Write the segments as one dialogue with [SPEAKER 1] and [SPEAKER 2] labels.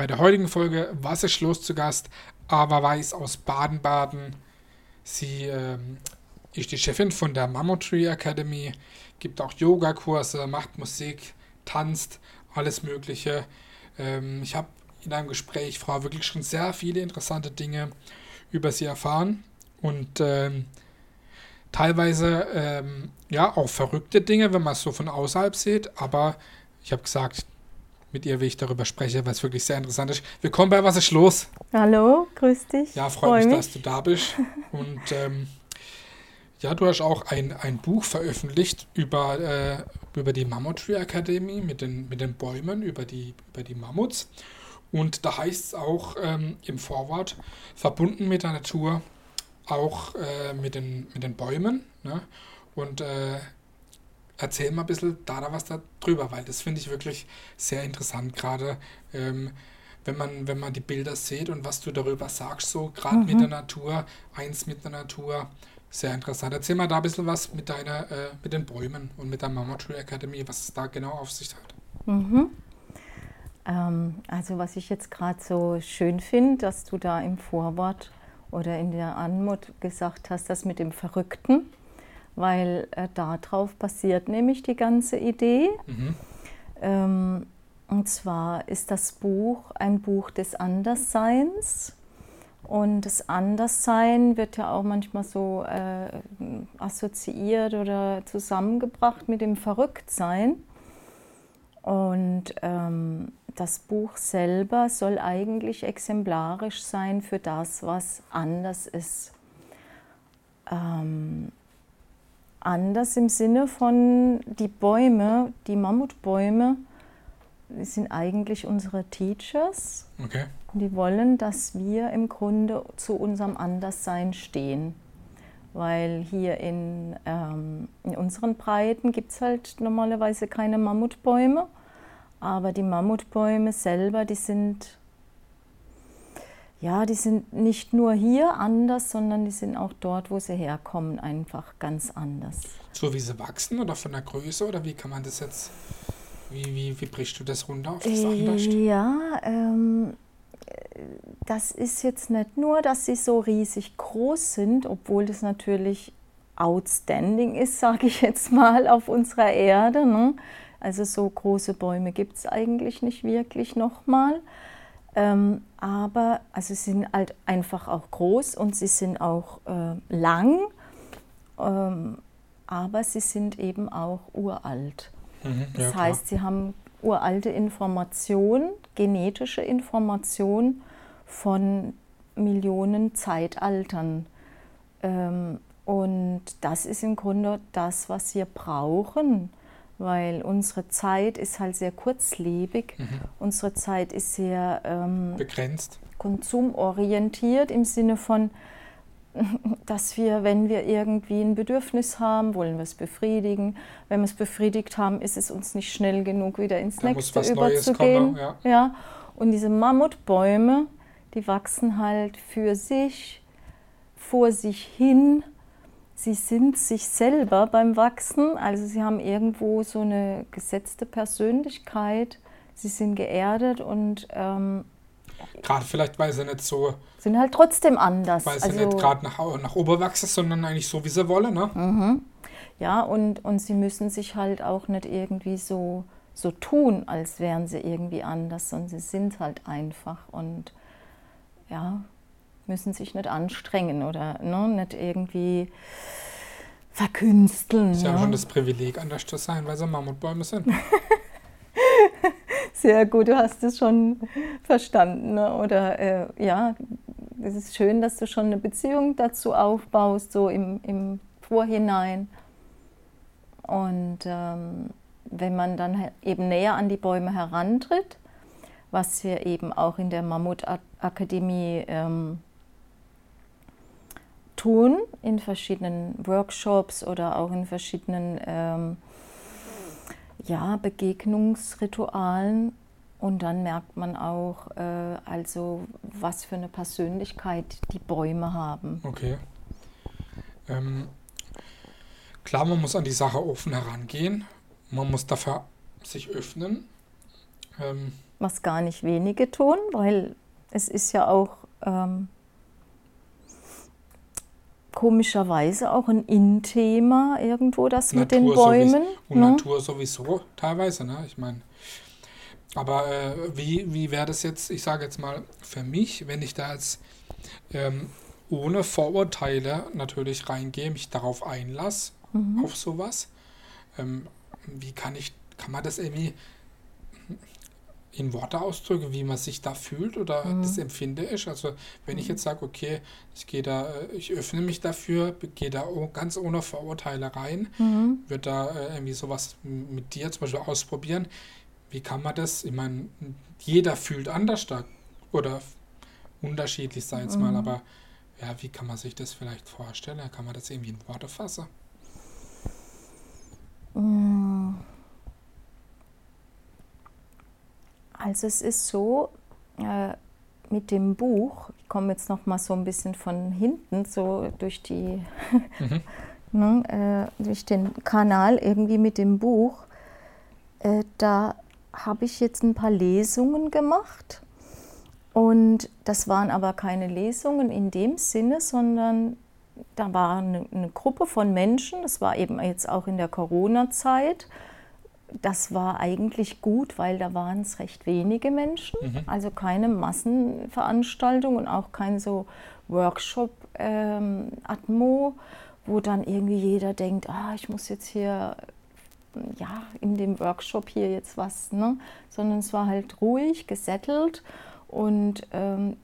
[SPEAKER 1] Bei der heutigen Folge Was ist los zu Gast? Ava Weiß aus Baden-Baden. Sie ähm, ist die Chefin von der Mammutry Academy, gibt auch Yogakurse, macht Musik, tanzt, alles Mögliche. Ähm, ich habe in einem Gespräch Frau wirklich schon sehr viele interessante Dinge über sie erfahren und ähm, teilweise ähm, ja auch verrückte Dinge, wenn man es so von außerhalb sieht, aber ich habe gesagt, mit ihr will ich darüber sprechen, weil es wirklich sehr interessant ist. Willkommen bei Was ist los?
[SPEAKER 2] Hallo, grüß dich.
[SPEAKER 1] Ja, freut Freu mich, mich, dass du da bist. Und ähm, ja, du hast auch ein, ein Buch veröffentlicht über, äh, über die Mammut Akademie mit den, mit den Bäumen, über die, über die Mammuts. Und da heißt es auch ähm, im Vorwort, verbunden mit der Natur, auch äh, mit, den, mit den Bäumen. Ne? Und äh, erzähl mal ein bisschen da, da was darüber, weil das finde ich wirklich sehr interessant, gerade ähm, wenn, man, wenn man die Bilder sieht und was du darüber sagst, so gerade mhm. mit der Natur, eins mit der Natur. Sehr interessant. Erzähl mal da ein bisschen was mit deiner, äh, mit den Bäumen und mit der Mama Tree Academy, was es da genau auf sich hat.
[SPEAKER 2] Mhm. Ähm, also was ich jetzt gerade so schön finde, dass du da im Vorwort oder in der Anmut gesagt hast, das mit dem Verrückten, weil äh, darauf basiert nämlich die ganze Idee. Mhm. Ähm, und zwar ist das Buch ein Buch des Andersseins. Und das Anderssein wird ja auch manchmal so äh, assoziiert oder zusammengebracht mit dem Verrücktsein. Und ähm, das Buch selber soll eigentlich exemplarisch sein für das, was anders ist. Ähm, anders im Sinne von die Bäume, die Mammutbäume, sind eigentlich unsere Teachers. Okay. Die wollen, dass wir im Grunde zu unserem Anderssein stehen. Weil hier in, ähm, in unseren Breiten gibt es halt normalerweise keine Mammutbäume. Aber die Mammutbäume selber, die sind, ja, die sind nicht nur hier anders, sondern die sind auch dort, wo sie herkommen, einfach ganz anders.
[SPEAKER 1] So wie sie wachsen oder von der Größe oder wie kann man das jetzt, wie, wie, wie brichst du das runter auf das
[SPEAKER 2] anders? Ja, ähm, das ist jetzt nicht nur, dass sie so riesig groß sind, obwohl das natürlich outstanding ist, sage ich jetzt mal, auf unserer Erde. Ne? Also so große Bäume gibt es eigentlich nicht wirklich nochmal. Ähm, aber also sie sind halt einfach auch groß und sie sind auch äh, lang, ähm, aber sie sind eben auch uralt. Mhm, ja, das heißt, sie haben uralte Informationen, genetische Informationen von Millionen Zeitaltern. Ähm, und das ist im Grunde das, was wir brauchen, weil unsere Zeit ist halt sehr kurzlebig. Mhm. Unsere Zeit ist sehr
[SPEAKER 1] ähm, begrenzt,
[SPEAKER 2] konsumorientiert im Sinne von, dass wir, wenn wir irgendwie ein Bedürfnis haben, wollen wir es befriedigen. Wenn wir es befriedigt haben, ist es uns nicht schnell genug, wieder ins da nächste überzugehen. Ja. ja. Und diese Mammutbäume, die wachsen halt für sich, vor sich hin sie sind sich selber beim Wachsen, also sie haben irgendwo so eine gesetzte Persönlichkeit, sie sind geerdet und ähm,
[SPEAKER 1] gerade vielleicht, weil sie nicht so
[SPEAKER 2] sind halt trotzdem anders.
[SPEAKER 1] Weil sie also, nicht gerade nach, nach oben wachsen, sondern eigentlich so, wie sie wollen, ne?
[SPEAKER 2] Mhm. Ja, und, und sie müssen sich halt auch nicht irgendwie so, so tun, als wären sie irgendwie anders, sondern sie sind halt einfach und ja, müssen sich nicht anstrengen oder ne, nicht irgendwie verkünsteln.
[SPEAKER 1] Ist ja, ja. schon das Privileg, anders zu sein, weil sie Mammutbäume sind.
[SPEAKER 2] Sehr gut, du hast es schon verstanden. Ne? Oder äh, ja, es ist schön, dass du schon eine Beziehung dazu aufbaust, so im, im Vorhinein. Und ähm, wenn man dann eben näher an die Bäume herantritt, was wir eben auch in der Mammutakademie ähm, tun in verschiedenen Workshops oder auch in verschiedenen ähm, ja, Begegnungsritualen. Und dann merkt man auch, äh, also was für eine Persönlichkeit die Bäume haben.
[SPEAKER 1] Okay. Ähm, klar, man muss an die Sache offen herangehen. Man muss dafür sich öffnen. Ähm,
[SPEAKER 2] was gar nicht wenige tun, weil es ist ja auch ähm, komischerweise auch ein In-Thema irgendwo, das Natur mit den Bäumen.
[SPEAKER 1] Und ne? Natur sowieso teilweise, ne? Ich meine, aber äh, wie, wie wäre das jetzt, ich sage jetzt mal, für mich, wenn ich da jetzt ähm, ohne Vorurteile natürlich reingehe, mich darauf einlasse, mhm. auf sowas, ähm, wie kann ich, kann man das irgendwie in Worte ausdrücken, wie man sich da fühlt oder mhm. das empfinde ich. Also wenn ich jetzt sage, okay, ich gehe da, äh, ich öffne mich dafür, gehe da ganz ohne Vorurteile rein, mhm. würde da äh, irgendwie sowas mit dir zum Beispiel ausprobieren. Wie kann man das? Ich meine, jeder fühlt anders da oder unterschiedlich, sei es mhm. mal, aber ja, wie kann man sich das vielleicht vorstellen? Kann man das irgendwie in Worte fassen?
[SPEAKER 2] Also es ist so, äh, mit dem Buch, ich komme jetzt noch mal so ein bisschen von hinten, so durch die, mhm. ne, äh, durch den Kanal irgendwie mit dem Buch, äh, da habe ich jetzt ein paar Lesungen gemacht. Und das waren aber keine Lesungen in dem Sinne, sondern da war eine, eine Gruppe von Menschen, das war eben jetzt auch in der Corona-Zeit, das war eigentlich gut, weil da waren es recht wenige Menschen, mhm. also keine Massenveranstaltung und auch kein so Workshop-Atmo, ähm, wo dann irgendwie jeder denkt, ah, ich muss jetzt hier ja, in dem Workshop hier jetzt was, ne? sondern es war halt ruhig, gesettelt und ähm,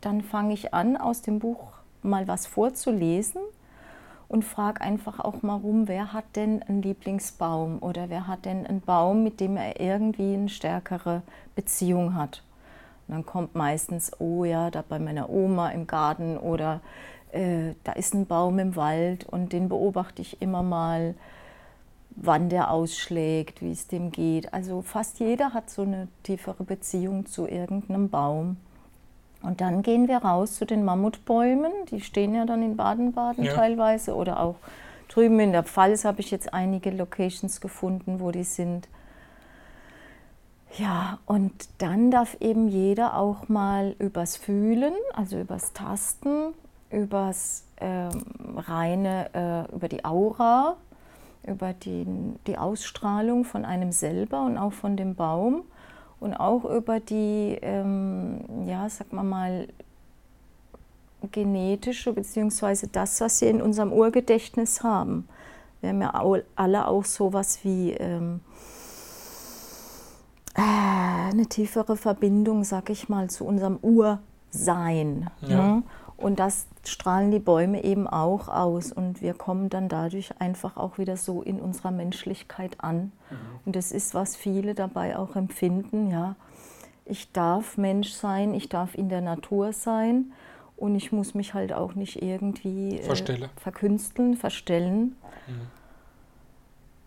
[SPEAKER 2] dann fange ich an, aus dem Buch mal was vorzulesen und frage einfach auch mal rum, wer hat denn einen Lieblingsbaum oder wer hat denn einen Baum, mit dem er irgendwie eine stärkere Beziehung hat. Und dann kommt meistens, oh ja, da bei meiner Oma im Garten oder äh, da ist ein Baum im Wald und den beobachte ich immer mal, wann der ausschlägt, wie es dem geht. Also fast jeder hat so eine tiefere Beziehung zu irgendeinem Baum. Und dann gehen wir raus zu den Mammutbäumen, die stehen ja dann in Baden-Baden ja. teilweise oder auch drüben in der Pfalz habe ich jetzt einige Locations gefunden, wo die sind. Ja, und dann darf eben jeder auch mal übers Fühlen, also übers Tasten, übers äh, reine, äh, über die Aura, über die, die Ausstrahlung von einem selber und auch von dem Baum und auch über die, ähm, ja, sag mal mal, genetische, beziehungsweise das, was wir in unserem Urgedächtnis haben. Wir haben ja alle auch sowas wie ähm, äh, eine tiefere Verbindung, sag ich mal, zu unserem Ursein. Ja. Ne? Und das strahlen die Bäume eben auch aus. Und wir kommen dann dadurch einfach auch wieder so in unserer Menschlichkeit an. Mhm. Und das ist, was viele dabei auch empfinden. Ja, ich darf Mensch sein, ich darf in der Natur sein. Und ich muss mich halt auch nicht irgendwie äh, verkünsteln, verstellen. Mhm.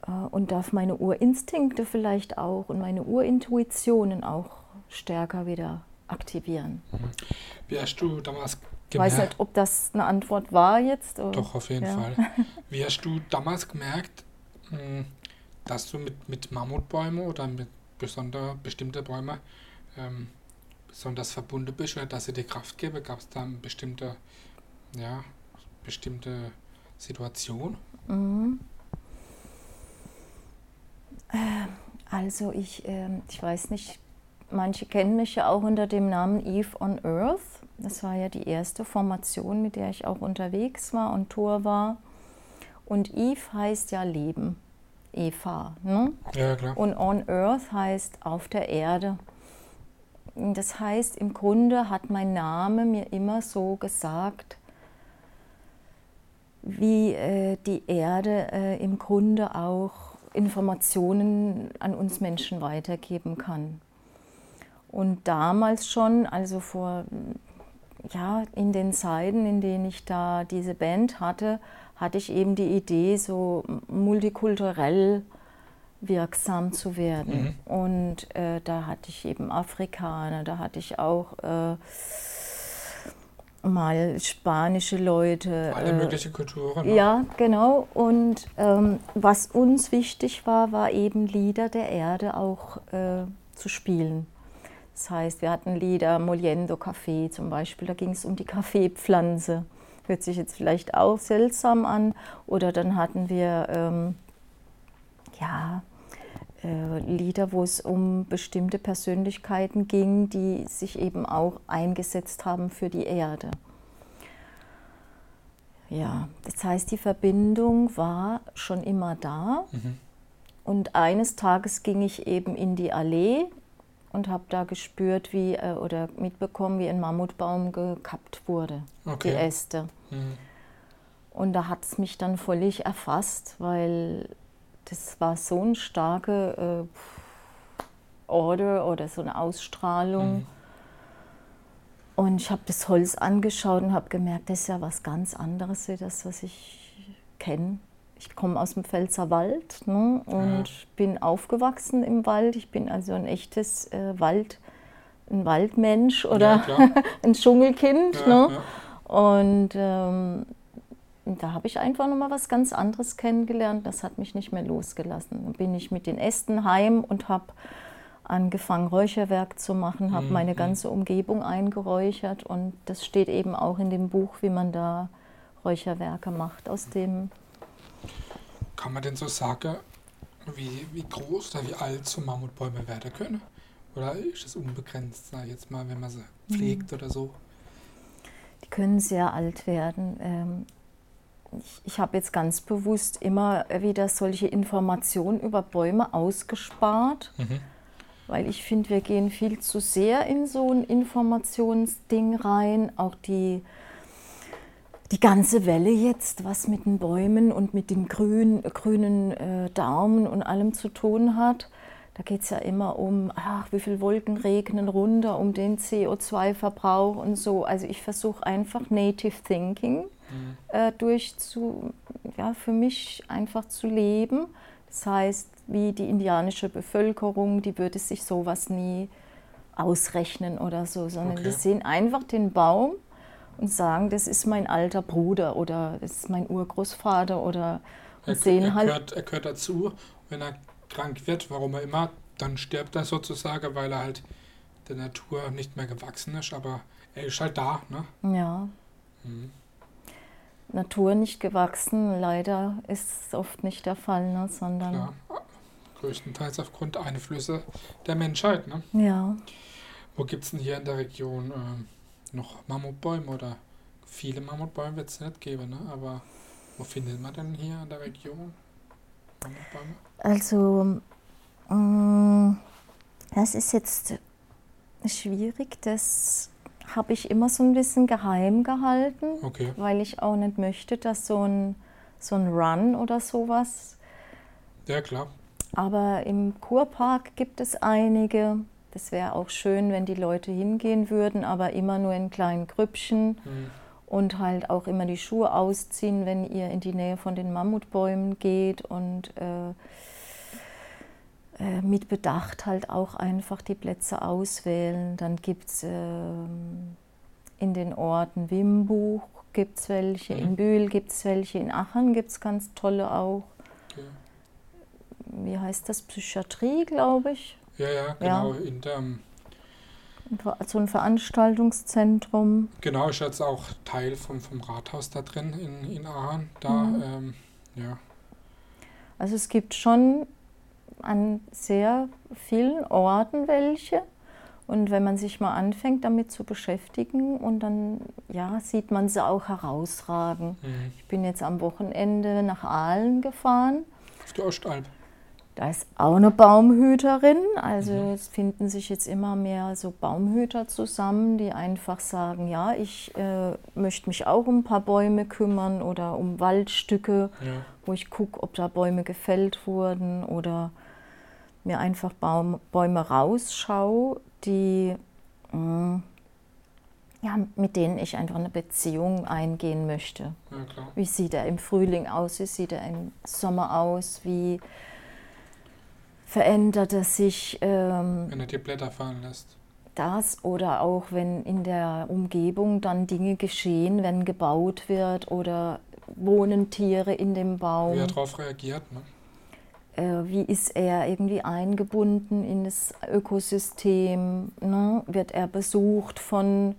[SPEAKER 2] Äh, und darf meine Urinstinkte vielleicht auch und meine Urintuitionen auch stärker wieder aktivieren. Mhm.
[SPEAKER 1] Wie hast du damals
[SPEAKER 2] ich weiß nicht, ob das eine Antwort war jetzt.
[SPEAKER 1] Oder? Doch, auf jeden ja. Fall. Wie hast du damals gemerkt, hm, dass du mit, mit Mammutbäumen oder mit besonder, bestimmten Bäumen ähm, besonders verbunden bist oder dass sie dir Kraft geben? Gab es da eine bestimmte, ja, bestimmte Situation? Mhm.
[SPEAKER 2] Ähm, also ich, äh, ich weiß nicht, manche kennen mich ja auch unter dem Namen Eve on Earth. Das war ja die erste Formation, mit der ich auch unterwegs war und Tour war. Und Eve heißt ja Leben, Eva. Ne?
[SPEAKER 1] Ja, klar.
[SPEAKER 2] Und on Earth heißt auf der Erde. Das heißt, im Grunde hat mein Name mir immer so gesagt, wie äh, die Erde äh, im Grunde auch Informationen an uns Menschen weitergeben kann. Und damals schon, also vor, ja, in den Zeiten, in denen ich da diese Band hatte, hatte ich eben die Idee, so multikulturell wirksam zu werden. Mhm. Und äh, da hatte ich eben Afrikaner, da hatte ich auch äh, mal spanische Leute.
[SPEAKER 1] Alle
[SPEAKER 2] äh,
[SPEAKER 1] möglichen Kulturen. ne?
[SPEAKER 2] Ja, genau. Und ähm, was uns wichtig war, war eben Lieder der Erde auch äh, zu spielen. Das heißt, wir hatten Lieder Moliendo Café zum Beispiel, da ging es um die Kaffeepflanze. Hört sich jetzt vielleicht auch seltsam an. Oder dann hatten wir ähm, ja, äh, Lieder, wo es um bestimmte Persönlichkeiten ging, die sich eben auch eingesetzt haben für die Erde. Ja, das heißt, die Verbindung war schon immer da.
[SPEAKER 1] Mhm.
[SPEAKER 2] Und eines Tages ging ich eben in die Allee und habe da gespürt, wie äh, oder mitbekommen, wie ein Mammutbaum gekappt wurde, die
[SPEAKER 1] Okay.
[SPEAKER 2] Äste.
[SPEAKER 1] Mhm.
[SPEAKER 2] Und da hat es mich dann völlig erfasst, weil das war so eine starke äh, Order oder so eine Ausstrahlung.
[SPEAKER 1] Mhm.
[SPEAKER 2] Und ich habe das Holz angeschaut und habe gemerkt, das ist ja was ganz anderes, wie das, was ich kenne. Ich komme aus dem Pfälzerwald ne, und
[SPEAKER 1] Ja.
[SPEAKER 2] bin aufgewachsen im Wald. Ich bin also ein echtes äh, Wald, ein Waldmensch
[SPEAKER 1] Ja,
[SPEAKER 2] oder
[SPEAKER 1] klar.
[SPEAKER 2] ein Dschungelkind.
[SPEAKER 1] Ja,
[SPEAKER 2] ne?
[SPEAKER 1] ja.
[SPEAKER 2] Und ähm, da habe ich einfach nochmal was ganz anderes kennengelernt. Das hat mich nicht mehr losgelassen. Dann bin ich mit den Ästen heim und habe angefangen, Räucherwerk zu machen, habe
[SPEAKER 1] Mhm,
[SPEAKER 2] meine ganze Umgebung eingeräuchert. Und das steht eben auch in dem Buch, wie man da Räucherwerke macht aus dem.
[SPEAKER 1] Kann man denn so sagen, wie, wie groß oder wie alt so Mammutbäume werden können? Oder ist es unbegrenzt, sag jetzt mal, wenn man sie
[SPEAKER 2] Mhm.
[SPEAKER 1] pflegt oder so?
[SPEAKER 2] Die können sehr alt werden. Ähm, ich ich habe jetzt ganz bewusst immer wieder solche Informationen über Bäume ausgespart.
[SPEAKER 1] Mhm.
[SPEAKER 2] Weil ich finde, wir gehen viel zu sehr in so ein Informationsding rein. Auch die, die ganze Welle jetzt, was mit den Bäumen und mit dem grün, grünen äh, Daumen und allem zu tun hat. Da geht es ja immer um, ach, wie viel Wolken regnen runter, um den CO2-Verbrauch und so. Also ich versuche einfach Native Thinking
[SPEAKER 1] Mhm.
[SPEAKER 2] äh, durch zu, ja, für mich einfach zu leben. Das heißt, wie die indianische Bevölkerung, die würde sich sowas nie ausrechnen oder so, sondern
[SPEAKER 1] Okay.
[SPEAKER 2] die sehen einfach den Baum und sagen, das ist mein alter Bruder oder das ist mein Urgroßvater oder
[SPEAKER 1] Er,
[SPEAKER 2] sehen
[SPEAKER 1] er,
[SPEAKER 2] halt,
[SPEAKER 1] gehört, er gehört dazu. Wenn er krank wird, warum er immer, dann stirbt er sozusagen, weil er halt der Natur nicht mehr gewachsen ist. Aber er ist halt da. Ne?
[SPEAKER 2] ja,
[SPEAKER 1] Mhm.
[SPEAKER 2] Natur nicht gewachsen. Leider ist es oft nicht der Fall, ne, sondern
[SPEAKER 1] Klar. Größtenteils aufgrund Einflüsse der Menschheit. Ne?
[SPEAKER 2] ja.
[SPEAKER 1] Wo gibt es denn hier in der Region ähm, noch Mammutbäume oder viele Mammutbäume wird es nicht geben, ne? aber wo findet man denn hier in der Region Mammutbäume?
[SPEAKER 2] Also, mm, das ist jetzt schwierig. Das habe ich immer so ein bisschen geheim gehalten,
[SPEAKER 1] Okay,
[SPEAKER 2] weil ich auch nicht möchte, dass so ein, so ein Run oder sowas.
[SPEAKER 1] ja klar.
[SPEAKER 2] Aber im Kurpark gibt es einige. Das wäre auch schön, wenn die Leute hingehen würden, aber immer nur in kleinen Grüppchen
[SPEAKER 1] Mhm.
[SPEAKER 2] und halt auch immer die Schuhe ausziehen, wenn ihr in die Nähe von den Mammutbäumen geht und äh, äh, mit Bedacht halt auch einfach die Plätze auswählen. Dann gibt es ähm, in den Orten Wimbuch gibt es welche,
[SPEAKER 1] Mhm.
[SPEAKER 2] in Bühl gibt es welche, in Aachen gibt es ganz tolle auch.
[SPEAKER 1] Okay.
[SPEAKER 2] Wie heißt das? Psychiatrie, glaube ich.
[SPEAKER 1] Ja, ja, genau. In der,
[SPEAKER 2] So ein Veranstaltungszentrum.
[SPEAKER 1] genau, ist jetzt auch Teil vom, vom Rathaus da drin in, in Aachen. Da,
[SPEAKER 2] Mhm.
[SPEAKER 1] ähm, ja.
[SPEAKER 2] Also es gibt schon an sehr vielen Orten welche. Und wenn man sich mal anfängt, damit zu beschäftigen, und dann ja, sieht man sie auch herausragen.
[SPEAKER 1] Mhm.
[SPEAKER 2] Ich bin jetzt am Wochenende nach Aalen gefahren.
[SPEAKER 1] Auf der Ostalb.
[SPEAKER 2] Da ist auch eine Baumhüterin. Also
[SPEAKER 1] Mhm.
[SPEAKER 2] es finden sich jetzt immer mehr so Baumhüter zusammen, die einfach sagen, ja, ich äh, möchte mich auch um ein paar Bäume kümmern oder um Waldstücke,
[SPEAKER 1] Ja.
[SPEAKER 2] wo ich gucke, ob da Bäume gefällt wurden oder mir einfach Baum, Bäume rausschaue, die mh, ja, mit denen ich einfach eine Beziehung eingehen möchte.
[SPEAKER 1] ja.
[SPEAKER 2] Wie sieht er im Frühling aus? Wie sieht er im Sommer aus? Wie verändert er sich? Ähm,
[SPEAKER 1] Wenn er die Blätter fallen lässt.
[SPEAKER 2] das oder auch wenn in der Umgebung dann Dinge geschehen, wenn gebaut wird oder wohnen Tiere in dem Baum.
[SPEAKER 1] Wie er darauf reagiert, ne?
[SPEAKER 2] Äh, wie ist er irgendwie eingebunden in das Ökosystem? Ne? Wird er besucht von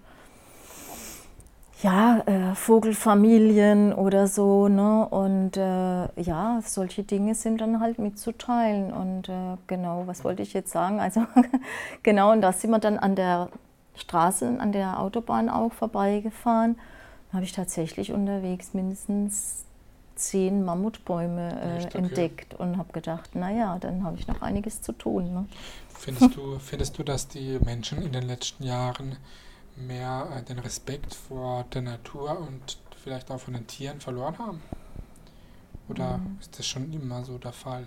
[SPEAKER 2] ja, äh, Vogelfamilien oder so. Ne? Und äh, ja, solche Dinge sind dann halt mitzuteilen. Und äh, genau, was wollte ich jetzt sagen? Also genau, und da sind wir dann an der Straße, an der Autobahn auch vorbeigefahren. Da habe ich tatsächlich unterwegs mindestens zehn Mammutbäume äh, okay. entdeckt und habe gedacht, naja, dann habe ich noch einiges zu tun. Ne?
[SPEAKER 1] Findest, du, findest du, dass die Menschen in den letzten Jahren mehr äh, den Respekt vor der Natur und vielleicht auch von den Tieren verloren haben? Oder mhm. ist das schon immer so der Fall?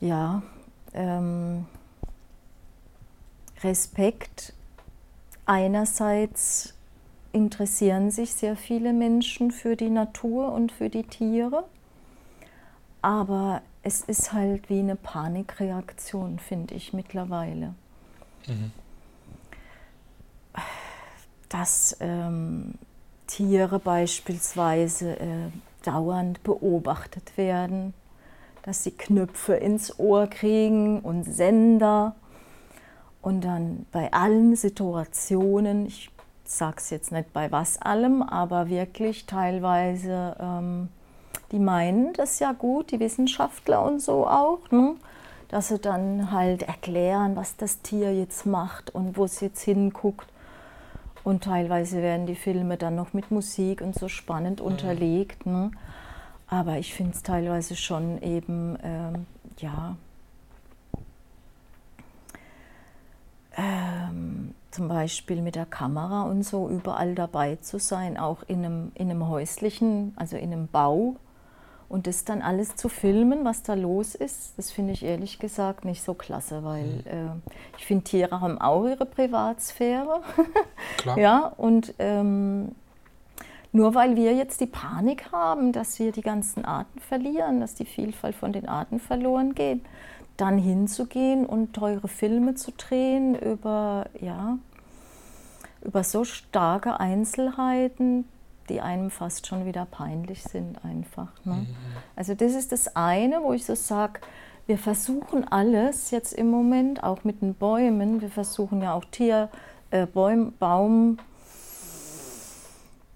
[SPEAKER 2] Ja, ähm, Respekt einerseits interessieren sich sehr viele Menschen für die Natur und für die Tiere, aber es ist halt wie eine Panikreaktion, finde ich mittlerweile. Mhm. Dass ähm, Tiere beispielsweise äh, dauernd beobachtet werden, dass sie Knöpfe ins Ohr kriegen und Sender und dann bei allen Situationen, ich sage es jetzt nicht bei was allem, aber wirklich teilweise, ähm, die meinen das ja gut, die Wissenschaftler und so auch, ne? Dass sie dann halt erklären, was das Tier jetzt macht und wo es jetzt hinguckt. Und teilweise werden die Filme dann noch mit Musik und so spannend mhm. unterlegt. Ne? Aber ich finde es teilweise schon eben, ähm, ja, ähm, zum Beispiel mit der Kamera und so überall dabei zu sein, auch in einem, in einem häuslichen, also in einem Bau und das dann alles zu filmen, was da los ist, das finde ich ehrlich gesagt nicht so klasse, weil mhm. äh, ich finde, Tiere haben auch ihre Privatsphäre. Klar. ja, und ähm, nur weil wir jetzt die Panik haben, dass wir die ganzen Arten verlieren, dass die Vielfalt von den Arten verloren geht, dann hinzugehen und teure Filme zu drehen über, ja, über so starke Einzelheiten, die einem fast schon wieder peinlich sind einfach. Ne? Mhm. Also das ist das eine, wo ich so sage, wir versuchen alles jetzt im Moment, auch mit den Bäumen, wir versuchen ja auch Tier, äh, Bäum, Baum,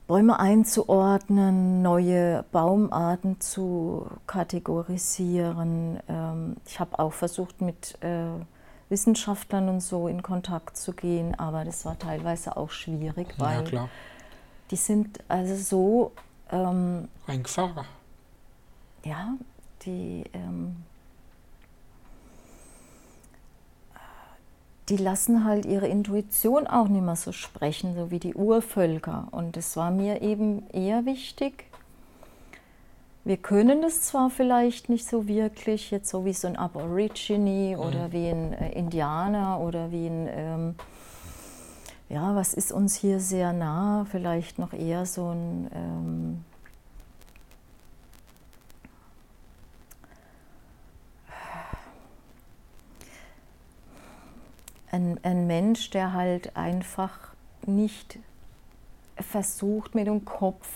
[SPEAKER 2] Bäume einzuordnen, neue Baumarten zu kategorisieren. Ähm, ich habe auch versucht, mit äh, Wissenschaftlern und so in Kontakt zu gehen, aber das war teilweise auch schwierig, weil ja, die sind also so. Ähm,
[SPEAKER 1] Ein Pfarrer.
[SPEAKER 2] Ja, die. Ähm, die lassen halt ihre Intuition auch nicht mehr so sprechen, so wie die Urvölker. Und das war mir eben eher wichtig. Wir können das zwar vielleicht nicht so wirklich, jetzt so wie so ein Aborigine mhm. oder wie ein äh, Indianer oder wie ein ähm, ja, was ist uns hier sehr nah? Vielleicht noch eher so ein ähm, ein, ein Mensch, der halt einfach nicht versucht, mit dem Kopf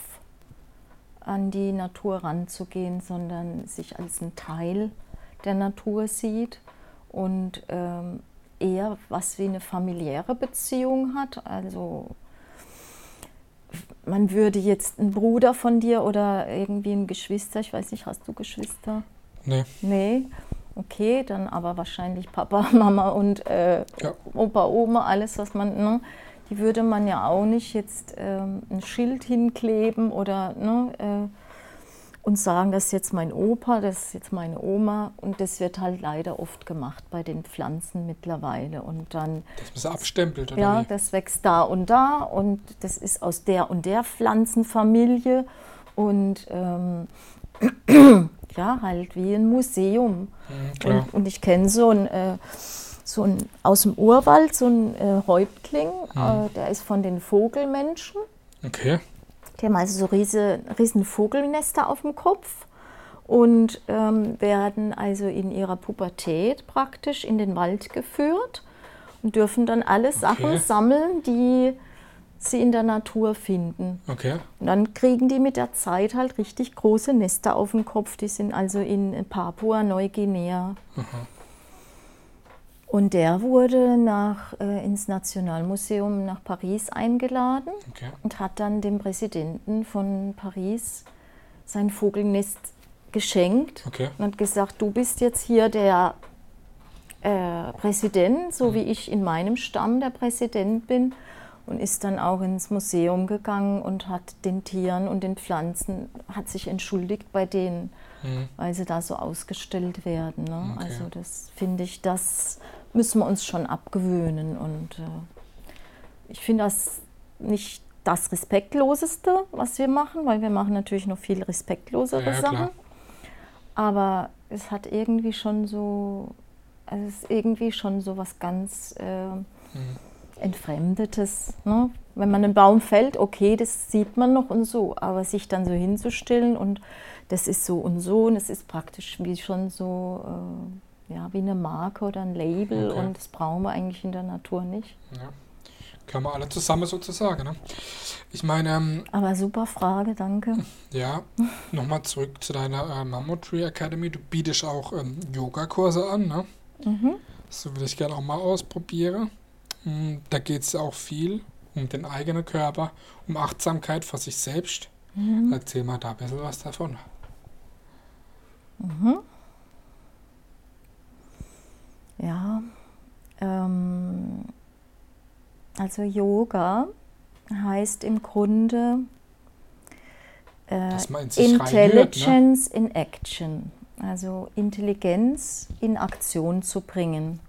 [SPEAKER 2] an die Natur ranzugehen, sondern sich als ein Teil der Natur sieht und ähm, eher was wie eine familiäre Beziehung hat. Also man würde jetzt einen Bruder von dir oder irgendwie ein Geschwister, ich weiß nicht, hast du Geschwister?
[SPEAKER 1] Nee.
[SPEAKER 2] Nee. Okay, dann aber wahrscheinlich Papa, Mama und äh, ja. Opa, Oma, alles, was man, ne, die würde man ja auch nicht jetzt ähm, ein Schild hinkleben oder ne, äh, und sagen, das ist jetzt mein Opa, das ist jetzt meine Oma. Und das wird halt leider oft gemacht bei den Pflanzen mittlerweile. Und dann.
[SPEAKER 1] Das ist abstempelt, oder?
[SPEAKER 2] Ja, wie? das wächst da und da und das ist aus der und der Pflanzenfamilie. Und ähm, ja, halt wie ein Museum. Ja, mhm, und, und, ich kenne so ein. Äh, so ein, aus dem Urwald, so ein äh, Häuptling, mhm. äh, der ist von den Vogelmenschen.
[SPEAKER 1] Okay.
[SPEAKER 2] Die haben also so riese, riesen Vogelnester auf dem Kopf und ähm, werden also in ihrer Pubertät praktisch in den Wald geführt und dürfen dann alle Sachen
[SPEAKER 1] Okay.
[SPEAKER 2] sammeln, die sie in der Natur finden.
[SPEAKER 1] Okay.
[SPEAKER 2] Und dann kriegen die mit der Zeit halt richtig große Nester auf dem Kopf. Die sind also in Papua Neuguinea. Und der wurde nach, äh, ins Nationalmuseum nach Paris eingeladen
[SPEAKER 1] Okay.
[SPEAKER 2] und hat dann dem Präsidenten von Paris sein Vogelnest geschenkt
[SPEAKER 1] Okay.
[SPEAKER 2] und hat gesagt, du bist jetzt hier der äh, Präsident, so wie ich in meinem Stamm der Präsident bin. Und ist dann auch ins Museum gegangen und hat den Tieren und den Pflanzen, hat sich entschuldigt bei denen,
[SPEAKER 1] Mhm.
[SPEAKER 2] weil sie da so ausgestellt werden. Ne?
[SPEAKER 1] Okay.
[SPEAKER 2] Also das finde ich, das müssen wir uns schon abgewöhnen. Und äh, ich finde das nicht das Respektloseste, was wir machen, weil wir machen natürlich noch viel respektlosere
[SPEAKER 1] Ja, klar.
[SPEAKER 2] Sachen. Aber es hat irgendwie schon so, also es ist irgendwie schon so was ganz äh,
[SPEAKER 1] Mhm.
[SPEAKER 2] Entfremdetes. Ne? Wenn man einen Baum fällt, okay, das sieht man noch und so, aber sich dann so hinzustellen und das ist so und so und es ist praktisch wie schon so, äh, ja, wie eine Marke oder ein Label
[SPEAKER 1] Okay.
[SPEAKER 2] und das brauchen wir eigentlich in der Natur nicht.
[SPEAKER 1] Ja. Können wir alle zusammen sozusagen. Ne? Ich meine, ähm,
[SPEAKER 2] Aber super Frage, danke.
[SPEAKER 1] ja, nochmal zurück zu deiner äh, Mammut Tree Academy. Du bietest auch ähm, Yogakurse an, ne?
[SPEAKER 2] Mhm.
[SPEAKER 1] Das will ich gerne auch mal ausprobieren. Mm, Da geht es auch viel um den eigenen Körper, um Achtsamkeit für sich selbst.
[SPEAKER 2] Mhm.
[SPEAKER 1] Erzähl mal da ein bisschen was davon.
[SPEAKER 2] Mhm. Ja, ähm, also Yoga heißt im Grunde äh,
[SPEAKER 1] Dass man in sich reinhört, ne?
[SPEAKER 2] Intelligence in Action, also Intelligenz in Aktion zu bringen.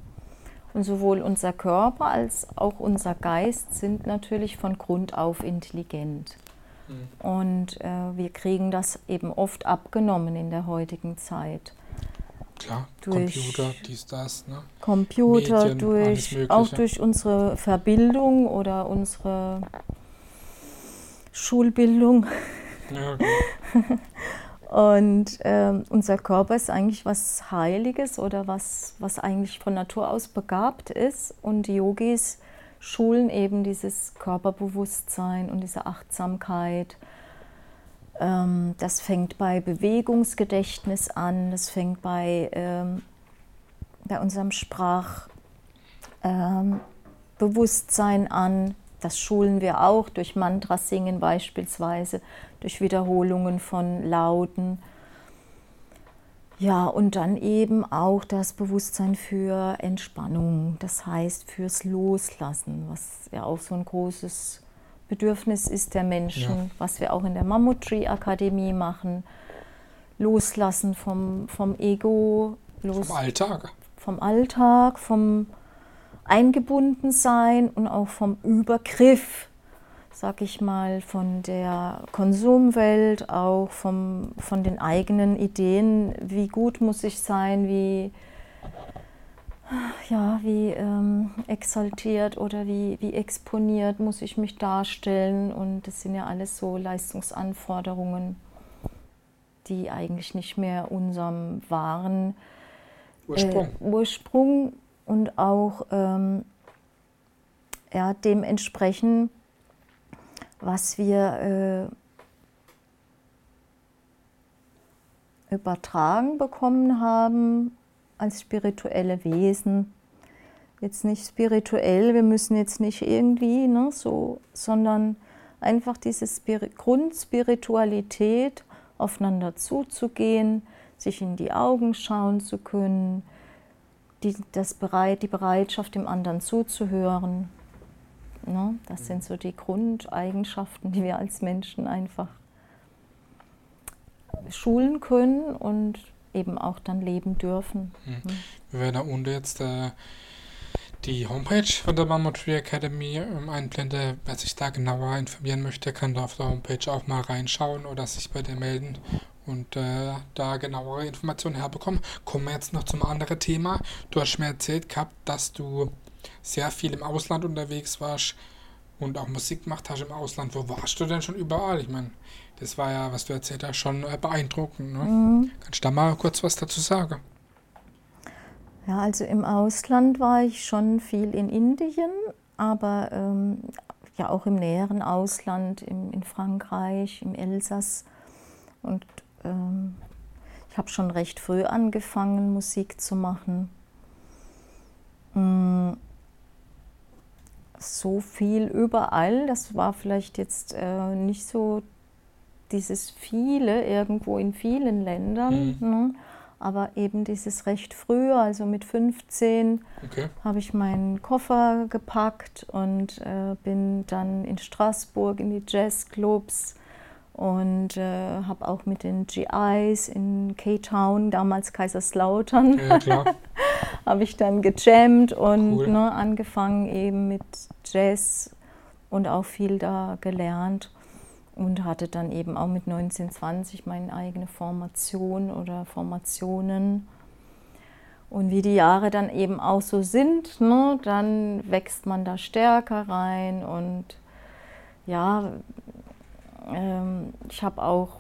[SPEAKER 2] Und sowohl unser Körper als auch unser Geist sind natürlich von Grund auf intelligent.
[SPEAKER 1] Mhm.
[SPEAKER 2] Und äh, wir kriegen das eben oft abgenommen in der heutigen Zeit.
[SPEAKER 1] Klar,
[SPEAKER 2] Durch-
[SPEAKER 1] Computer, dies, das, ne?
[SPEAKER 2] Computer,
[SPEAKER 1] Medien,
[SPEAKER 2] durch, auch durch unsere Verbildung oder unsere Schulbildung.
[SPEAKER 1] Ja, genau.
[SPEAKER 2] Und ähm, unser Körper ist eigentlich was Heiliges oder was, was eigentlich von Natur aus begabt ist. Und die Yogis schulen eben dieses Körperbewusstsein und diese Achtsamkeit. Ähm, das fängt bei Bewegungsgedächtnis an, das fängt bei, ähm, bei unserem Sprachbewusstsein ähm, an. Das schulen wir auch durch Mantrasingen beispielsweise, durch Wiederholungen von Lauten. Ja, und dann eben auch das Bewusstsein für Entspannung, das heißt fürs Loslassen, was ja auch so ein großes Bedürfnis ist der Menschen,
[SPEAKER 1] Ja.
[SPEAKER 2] was wir auch in der Mammut Tree Akademie machen. Loslassen vom, vom Ego, los,
[SPEAKER 1] Vom Alltag.
[SPEAKER 2] vom Alltag, vom Eingebundensein und auch vom Übergriff, sag ich mal, von der Konsumwelt, auch vom, von den eigenen Ideen, wie gut muss ich sein, wie, ja, wie ähm, exaltiert oder wie, wie exponiert muss ich mich darstellen. Und das sind ja alles so Leistungsanforderungen, die eigentlich nicht mehr unserem wahren
[SPEAKER 1] Ursprung.
[SPEAKER 2] äh, Ursprung und auch ähm, ja, dementsprechend, was wir äh, übertragen bekommen haben als spirituelle Wesen. Jetzt nicht spirituell, wir müssen jetzt nicht irgendwie ne, so, sondern einfach diese Spiri Grundspiritualität, aufeinander zuzugehen, sich in die Augen schauen zu können, die, das bereit, die Bereitschaft, dem anderen zuzuhören. Ne? Das sind so die Grundeigenschaften, die wir als Menschen einfach schulen können und eben auch dann leben dürfen.
[SPEAKER 1] Wir werden da unten jetzt äh, die Homepage von der Mammut Tree Academy ähm, einblenden. Wer sich da genauer informieren möchte, kann da auf der Homepage auch mal reinschauen oder sich bei dir melden und äh, da genauere Informationen herbekommen. Kommen wir jetzt noch zum anderen Thema. Du hast mir erzählt gehabt, dass du sehr viel im Ausland unterwegs warst und auch Musik gemacht hast im Ausland. Wo warst du denn schon überall? Ich meine, das war ja, was du erzählt hast, schon äh, beeindruckend. Ne? Mhm. Kannst du da mal kurz was dazu sagen?
[SPEAKER 2] Ja, also im Ausland war ich schon viel in Indien, aber ähm, ja auch im näheren Ausland, im, in Frankreich, im Elsass. Und ähm, ich habe schon recht früh angefangen, Musik zu machen. Hm, so viel überall, das war vielleicht jetzt äh, nicht so dieses viele irgendwo in vielen Ländern. Mhm. Ne? aber eben dieses recht früh, also mit 15, okay. habe ich meinen Koffer gepackt und äh, bin dann in Straßburg in die Jazzclubs und äh, habe auch mit den GIs in K-Town, damals Kaiserslautern, ja, habe ich dann gejammt und cool. ne, angefangen eben mit Jazz und auch viel da gelernt und hatte dann eben auch mit 1920 meine eigene Formation oder Formationen. Und wie die Jahre dann eben auch so sind, ne, dann wächst man da stärker rein und ja, ähm, ich habe auch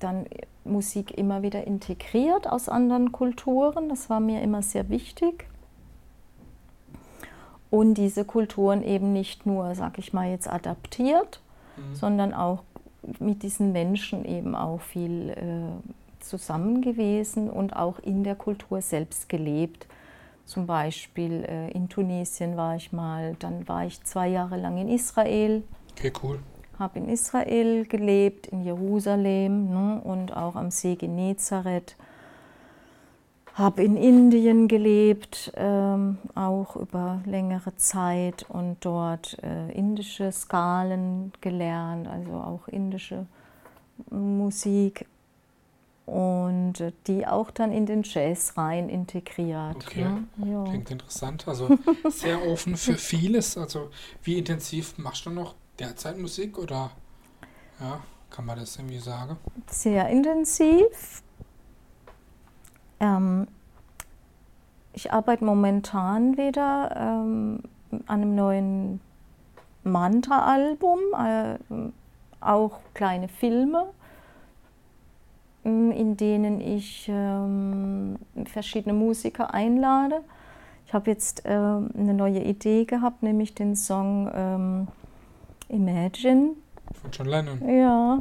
[SPEAKER 2] dann Musik immer wieder integriert aus anderen Kulturen. Das war mir immer sehr wichtig. Und diese Kulturen eben nicht nur, sag ich mal, jetzt adaptiert, mhm. sondern auch mit diesen Menschen eben auch viel äh, zusammen gewesen und auch in der Kultur selbst gelebt. Zum Beispiel äh, in Tunesien war ich mal, dann war ich zwei Jahre lang in Israel.
[SPEAKER 1] Okay, cool.
[SPEAKER 2] Habe in Israel gelebt, in Jerusalem ne, und auch am See Genezareth habe in Indien gelebt, ähm, auch über längere Zeit und dort äh, indische Skalen gelernt, also auch indische Musik und die auch dann in den Jazz rein integriert.
[SPEAKER 1] Okay, ne? klingt interessant. Also sehr offen für vieles. Also wie intensiv machst du noch derzeit Musik oder ja, kann man das irgendwie sagen?
[SPEAKER 2] Sehr intensiv. Ähm, ich arbeite momentan wieder ähm, an einem neuen Mantra-Album, äh, auch kleine Filme, ähm, in denen ich ähm, verschiedene Musiker einlade. Ich habe jetzt äh, eine neue Idee gehabt, nämlich den Song ähm, Imagine.
[SPEAKER 1] Von John Lennon.
[SPEAKER 2] Ja,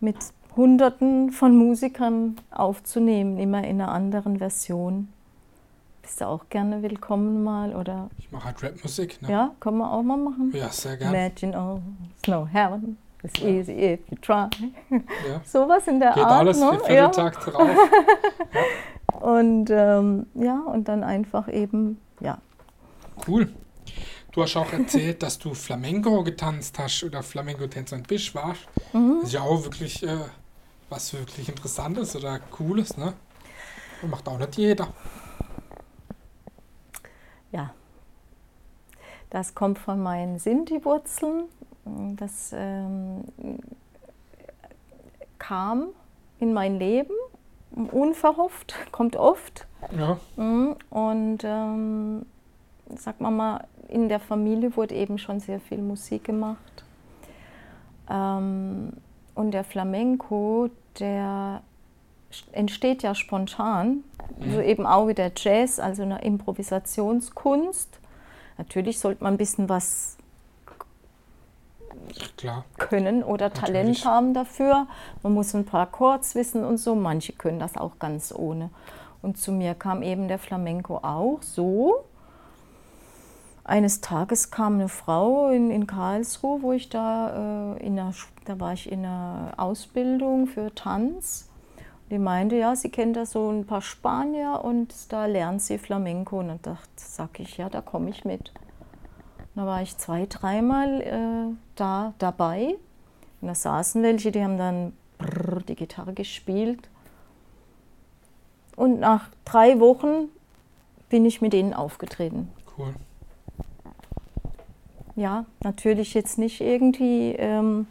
[SPEAKER 2] mit Hunderten von Musikern aufzunehmen, immer in einer anderen Version. Bist du auch gerne willkommen mal? Oder?
[SPEAKER 1] Ich mache halt Rapmusik. Ne?
[SPEAKER 2] Ja, können wir auch mal machen.
[SPEAKER 1] Ja, sehr gerne.
[SPEAKER 2] Imagine all snow heaven. It's ja. easy if you try. Ja. Sowas in der
[SPEAKER 1] Geht
[SPEAKER 2] Art.
[SPEAKER 1] alles
[SPEAKER 2] ne?
[SPEAKER 1] wie ja. Tag drauf.
[SPEAKER 2] ja. Und ähm, ja, und dann einfach eben, ja.
[SPEAKER 1] Cool. Du hast auch erzählt, dass du Flamenco getanzt hast oder Flamenco-Tänzerin bist, warst. Mhm. Das ist ja auch wirklich äh, was wirklich Interessantes oder Cooles, ne? Macht auch nicht jeder.
[SPEAKER 2] Ja, das kommt von meinen Sinti-Wurzeln. Das ähm, kam in mein Leben unverhofft, kommt oft.
[SPEAKER 1] Ja.
[SPEAKER 2] Mhm, und ähm, sag mal mal, in der Familie wurde eben schon sehr viel Musik gemacht. Ähm, und der Flamenco, der entsteht ja spontan, mhm. also eben auch wie der Jazz, also eine Improvisationskunst. Natürlich sollte man ein bisschen was
[SPEAKER 1] Klar.
[SPEAKER 2] können oder Natürlich. Talent haben dafür. Man muss ein paar Chords wissen und so. Manche können das auch ganz ohne. Und zu mir kam eben der Flamenco auch so. Eines Tages kam eine Frau in, in Karlsruhe, wo ich da äh, in der, da war ich in einer Ausbildung für Tanz. Die meinte, ja, sie kennt da so ein paar Spanier und da lernt sie Flamenco. Und dann dachte, sag ich, ja, da komme ich mit. Da war ich zwei, dreimal äh, da dabei. Und da saßen welche, die haben dann brrr, die Gitarre gespielt. Und nach drei Wochen bin ich mit denen aufgetreten.
[SPEAKER 1] Cool.
[SPEAKER 2] Ja, natürlich jetzt nicht irgendwie ähm,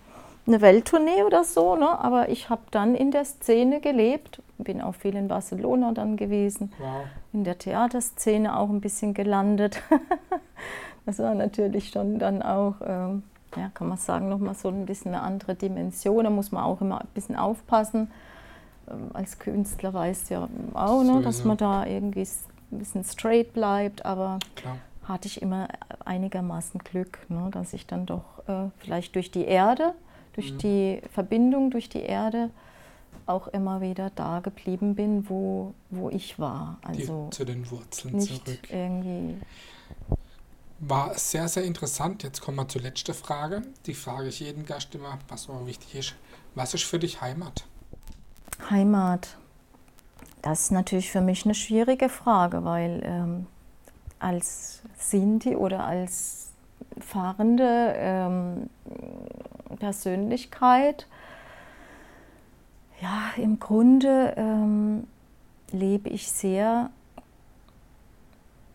[SPEAKER 2] eine Welttournee oder so, ne? aber ich habe dann in der Szene gelebt, bin auch viel in Barcelona dann gewesen,
[SPEAKER 1] wow.
[SPEAKER 2] in der Theaterszene auch ein bisschen gelandet. Das war natürlich schon dann auch, ähm, ja, kann man sagen, nochmal so ein bisschen eine andere Dimension. Da muss man auch immer ein bisschen aufpassen. Ähm, als Künstler weiß ja auch, ne, dass man da irgendwie ein bisschen straight bleibt, aber Klar. Hatte ich immer einigermaßen Glück, ne, dass ich dann doch äh, vielleicht durch die Erde, durch mhm. die Verbindung durch die Erde auch immer wieder da geblieben bin, wo, wo ich war.
[SPEAKER 1] Also die, zu den Wurzeln nicht zurück. Irgendwie war sehr, sehr interessant. Jetzt kommen wir zur letzten Frage. Die frage ich jeden Gast immer, was aber wichtig ist. Was ist für dich Heimat?
[SPEAKER 2] Heimat. Das ist natürlich für mich eine schwierige Frage, weil ähm, als Sinti oder als fahrende ähm, Persönlichkeit, ja, im Grunde ähm, lebe ich sehr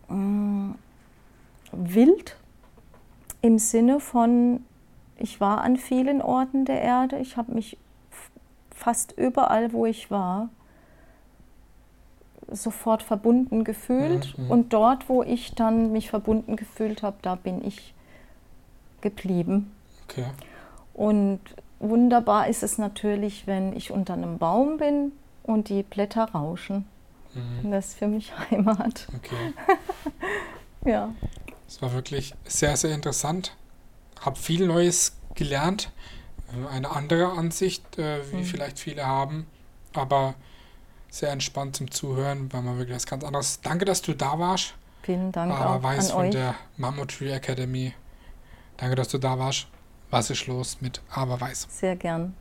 [SPEAKER 2] ähm, wild im Sinne von, ich war an vielen Orten der Erde, ich habe mich fast überall, wo ich war, sofort verbunden gefühlt. Mhm. Und dort, wo ich dann mich verbunden gefühlt habe, da bin ich geblieben. Okay. Und wunderbar ist es natürlich, wenn ich unter einem Baum bin und die Blätter rauschen. Mhm. Das ist für mich Heimat. Okay.
[SPEAKER 1] ja. Es war wirklich sehr, sehr interessant. Habe viel Neues gelernt. Eine andere Ansicht, äh, wie mhm. vielleicht viele haben. Aber sehr entspannt zum Zuhören, weil man wirklich was ganz anderes. Danke, dass du da warst.
[SPEAKER 2] Vielen Dank
[SPEAKER 1] Aber auch Weiß an von euch. der Mammutry Academy. Danke, dass du da warst. Was ist los mit Aber Weiß?
[SPEAKER 2] Sehr gern.